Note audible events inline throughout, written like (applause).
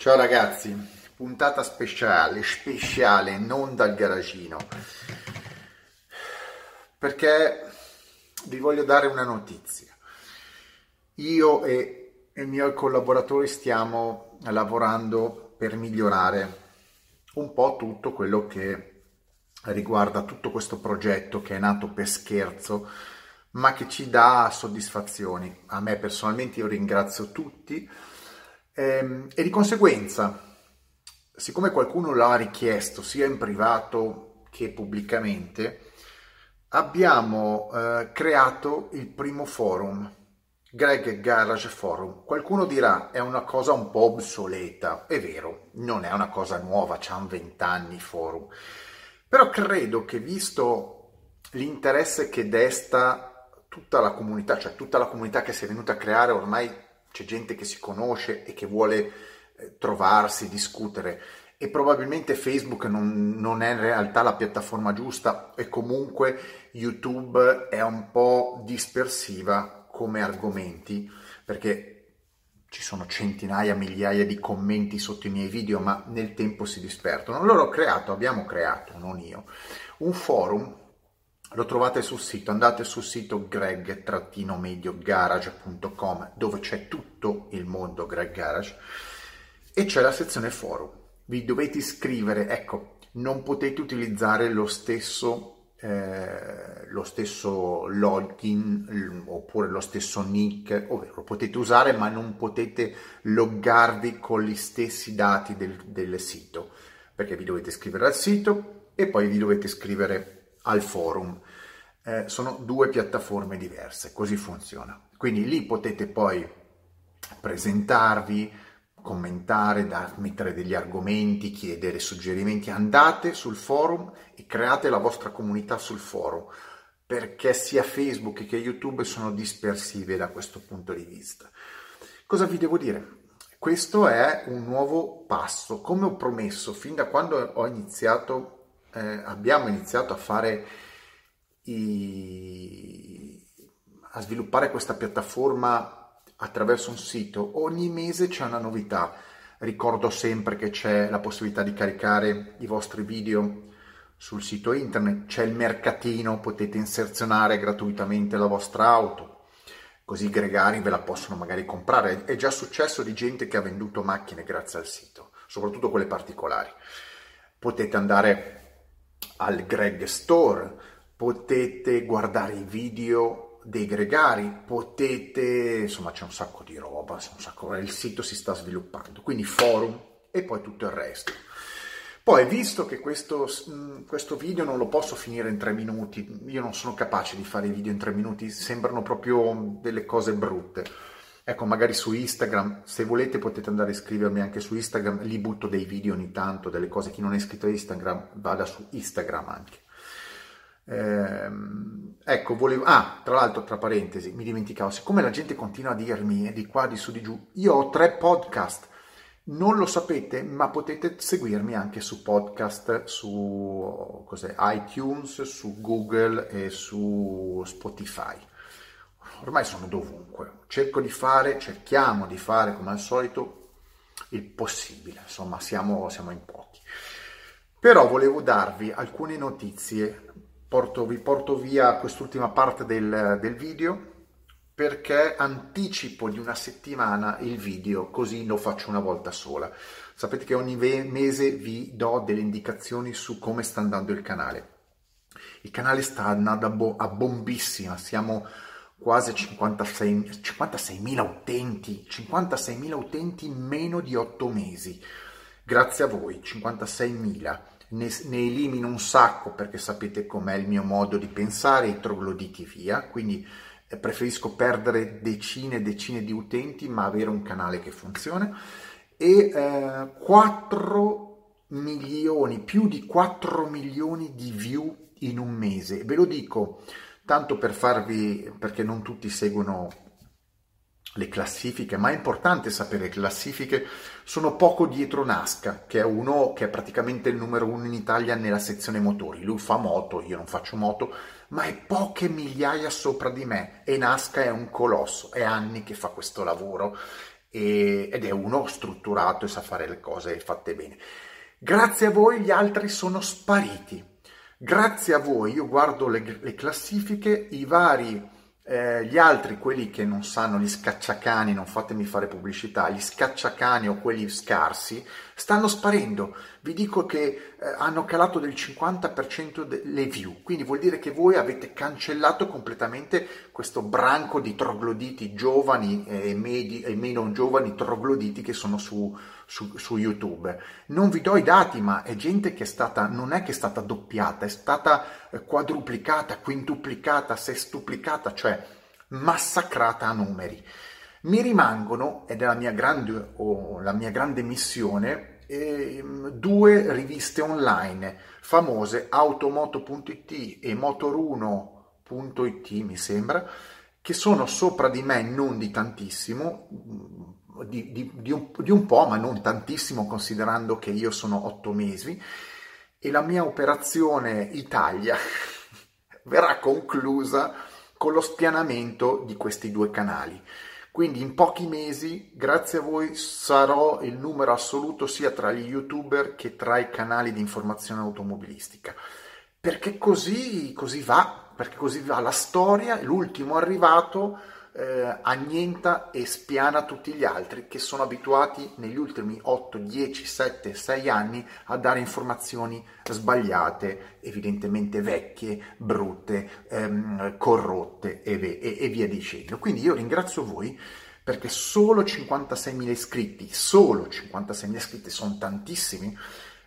Ciao ragazzi, puntata speciale, speciale, non dal garagino, perché vi voglio dare una notizia. Io e i miei collaboratori stiamo lavorando per migliorare un po' tutto quello che riguarda tutto questo progetto che è nato per scherzo, ma che ci dà soddisfazioni. A me personalmente io ringrazio tutti e di conseguenza, siccome qualcuno l'ha richiesto sia in privato che pubblicamente, abbiamo eh, creato il primo forum, Greg Garage Forum. Qualcuno dirà è una cosa un po' obsoleta, è vero, non è una cosa nuova, c'hanno vent'anni forum, però credo che visto l'interesse che desta tutta la comunità, cioè tutta la comunità che si è venuta a creare ormai c'è gente che si conosce e che vuole eh, trovarsi, discutere e probabilmente Facebook non, non, è in realtà la piattaforma giusta e comunque YouTube è un po' dispersiva come argomenti perché ci sono centinaia, migliaia di commenti sotto i miei video ma nel tempo si disperdono. Allora ho creato, abbiamo creato, non io, un forum lo trovate sul sito, andate sul sito greg-mediogarage.com dove c'è tutto il mondo Greg Garage e c'è la sezione forum. Vi dovete iscrivere, ecco, non potete utilizzare lo stesso, eh, lo stesso login oppure lo stesso nick, ovvero potete usare ma non potete loggarvi con gli stessi dati del, del sito perché vi dovete iscrivere al sito e poi vi dovete iscrivere al forum. Eh, sono due piattaforme diverse, così funziona. Quindi lì potete poi presentarvi, commentare, dar, mettere degli argomenti, chiedere suggerimenti. Andate sul forum e create la vostra comunità sul forum, perché sia Facebook che YouTube sono dispersive da questo punto di vista. Cosa vi devo dire? Questo è un nuovo passo, come ho promesso fin da quando ho iniziato eh, abbiamo iniziato a fare i... a sviluppare questa piattaforma attraverso un sito, ogni mese c'è una novità. Ricordo sempre che c'è la possibilità di caricare i vostri video sul sito internet, c'è il mercatino, potete inserzionare gratuitamente la vostra auto, così i gregari ve la possono magari comprare. È già successo di gente che ha venduto macchine grazie al sito, soprattutto quelle particolari. Potete andare al Greg Store, potete guardare i video dei gregari, potete, insomma c'è un sacco di roba, sacco, il sito si sta sviluppando, quindi forum e poi tutto il resto. Poi, visto che questo, mm, questo, video non lo posso finire in tre minuti, io non sono capace di fare i video in tre minuti, sembrano proprio delle cose brutte. Ecco, magari su Instagram, se volete potete andare a iscrivermi anche su Instagram, lì butto dei video ogni tanto, delle cose, chi non è iscritto a Instagram vada su Instagram anche. Ehm, ecco, volevo... Ah, tra l'altro, tra parentesi, mi dimenticavo, siccome la gente continua a dirmi di qua, di su, di giù, io ho tre podcast, non lo sapete, ma potete seguirmi anche su podcast, su iTunes, su Google e su Spotify ormai sono dovunque. Cerco di fare, cerchiamo di fare come al solito il possibile, insomma siamo, siamo in pochi. Però volevo darvi alcune notizie, porto, vi porto via quest'ultima parte del, del video perché anticipo di una settimana il video, così lo faccio una volta sola. Sapete che ogni mese vi do delle indicazioni su come sta andando il canale. Il canale sta andando a bombissima, siamo quasi 56, 56.000 utenti, 56.000 utenti in meno di 8 mesi. Grazie a voi, 56.000. Ne, ne, elimino un sacco perché sapete com'è il mio modo di pensare, i trogloditi via, quindi eh, preferisco perdere decine e decine di utenti ma avere un canale che funziona e eh, 4 milioni, più di 4 milioni di view in un mese. Ve lo dico, tanto per farvi, perché non tutti seguono le classifiche, ma è importante sapere le classifiche sono poco dietro Nasca, che è uno che è praticamente il numero uno in Italia nella sezione motori. Lui fa moto, io non faccio moto, ma è poche migliaia sopra di me e Nasca è un colosso, è anni che fa questo lavoro e, ed è uno strutturato e sa fare le cose fatte bene. Grazie a voi gli altri sono spariti. Grazie a voi io guardo le, le classifiche, i vari eh, gli altri, quelli che non sanno, gli scacciacani, non fatemi fare pubblicità, gli scacciacani o quelli scarsi, stanno sparendo. Vi dico che eh, hanno calato del 50% delle view, quindi vuol dire che voi avete cancellato completamente questo branco di trogloditi giovani e, medi, e meno giovani trogloditi che sono su, su, su, YouTube. Non vi do i dati, ma è gente che è stata, non è che è stata doppiata, è stata eh, quadruplicata, quintuplicata, sestuplicata, cioè massacrata a numeri. Mi rimangono, ed è la mia grande, oh, la mia grande missione, eh, due riviste online famose, automoto.it e motor1.it mi sembra, che sono sopra di me non di tantissimo, di, di, di, un, di, un, po', ma non tantissimo considerando che io sono otto mesi e la mia operazione Italia (laughs) verrà conclusa con lo spianamento di questi due canali. Quindi in pochi mesi, grazie a voi, sarò il numero assoluto sia tra gli youtuber che tra i canali di informazione automobilistica. Perché così, così va, perché così va la storia, l'ultimo arrivato eh, annienta e spiana tutti gli altri che sono abituati negli ultimi 8, 10, 7, 6 anni a dare informazioni sbagliate, evidentemente vecchie, brutte, ehm, corrotte e, e, e via dicendo. Quindi io ringrazio voi perché solo 56.000 iscritti, solo 56.000 iscritti sono tantissimi,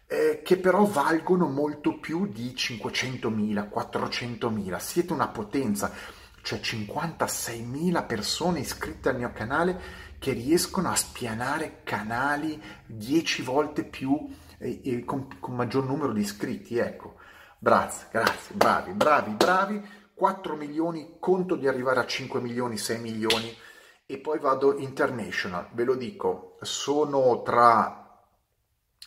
eh, che però valgono molto più di 500.000, 400.000. Siete una potenza cioè 56.000 persone iscritte al mio canale che riescono a spianare canali 10 volte più e, e con, con, maggior numero di iscritti. Ecco, grazie, grazie, bravi, bravi, bravi. 4 milioni, conto di arrivare a 5 milioni, 6 milioni e poi vado international. Ve lo dico, sono tra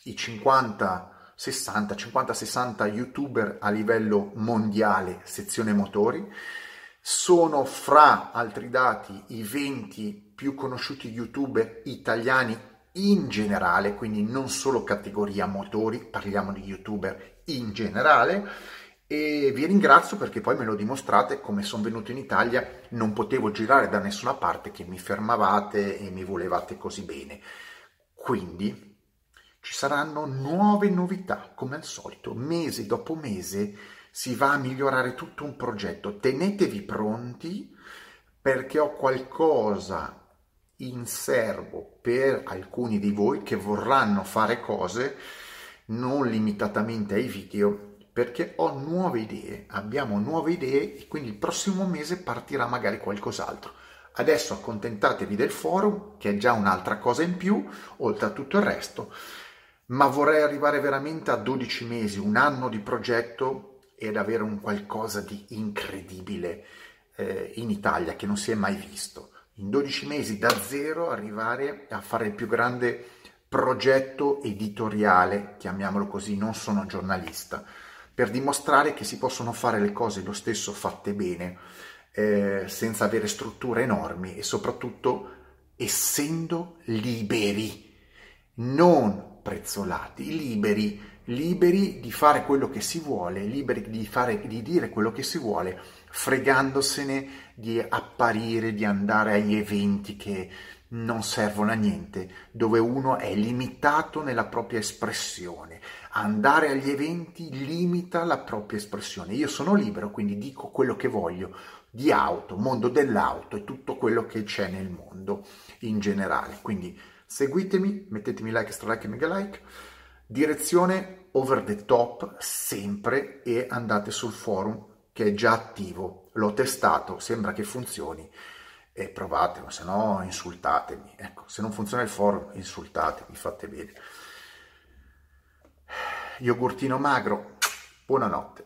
i 50, 60, 50, 60 youtuber a livello mondiale, sezione motori sono fra altri dati i 20 più conosciuti youtuber italiani in generale, quindi non solo categoria motori, parliamo di youtuber in generale e vi ringrazio perché poi me lo dimostrate come sono venuto in Italia, non potevo girare da nessuna parte che mi fermavate e mi volevate così bene. Quindi ci saranno nuove novità, come al solito, mese dopo mese si va a migliorare tutto un progetto. Tenetevi pronti perché ho qualcosa in serbo per alcuni di voi che vorranno fare cose non limitatamente ai video perché ho nuove idee, abbiamo nuove idee e quindi il prossimo mese partirà magari qualcos'altro. Adesso accontentatevi del forum, che è già un'altra cosa in più, oltre a tutto il resto, ma vorrei arrivare veramente a 12 mesi, un anno di progetto ed avere un qualcosa di incredibile eh, in Italia che non si è mai visto. In 12 mesi da zero arrivare a fare il più grande progetto editoriale, chiamiamolo così, non sono giornalista, per dimostrare che si possono fare le cose lo stesso fatte bene, eh, senza avere strutture enormi e soprattutto essendo liberi, non prezzolati, liberi liberi di fare quello che si vuole, liberi di, fare, di dire quello che si vuole, fregandosene di apparire, di andare agli eventi che non servono a niente, dove uno è limitato nella propria espressione. Andare agli eventi limita la propria espressione. Io sono libero, quindi dico quello che voglio di auto, mondo dell'auto e tutto quello che c'è nel mondo in generale. Quindi seguitemi, mettetemi like, stra like e mega like Direzione over the top sempre e andate sul forum che è già attivo. L'ho testato, sembra che funzioni e provatelo, se no insultatemi. Ecco, se non funziona il forum, insultatemi, fate bene. Yogurtino magro, buonanotte.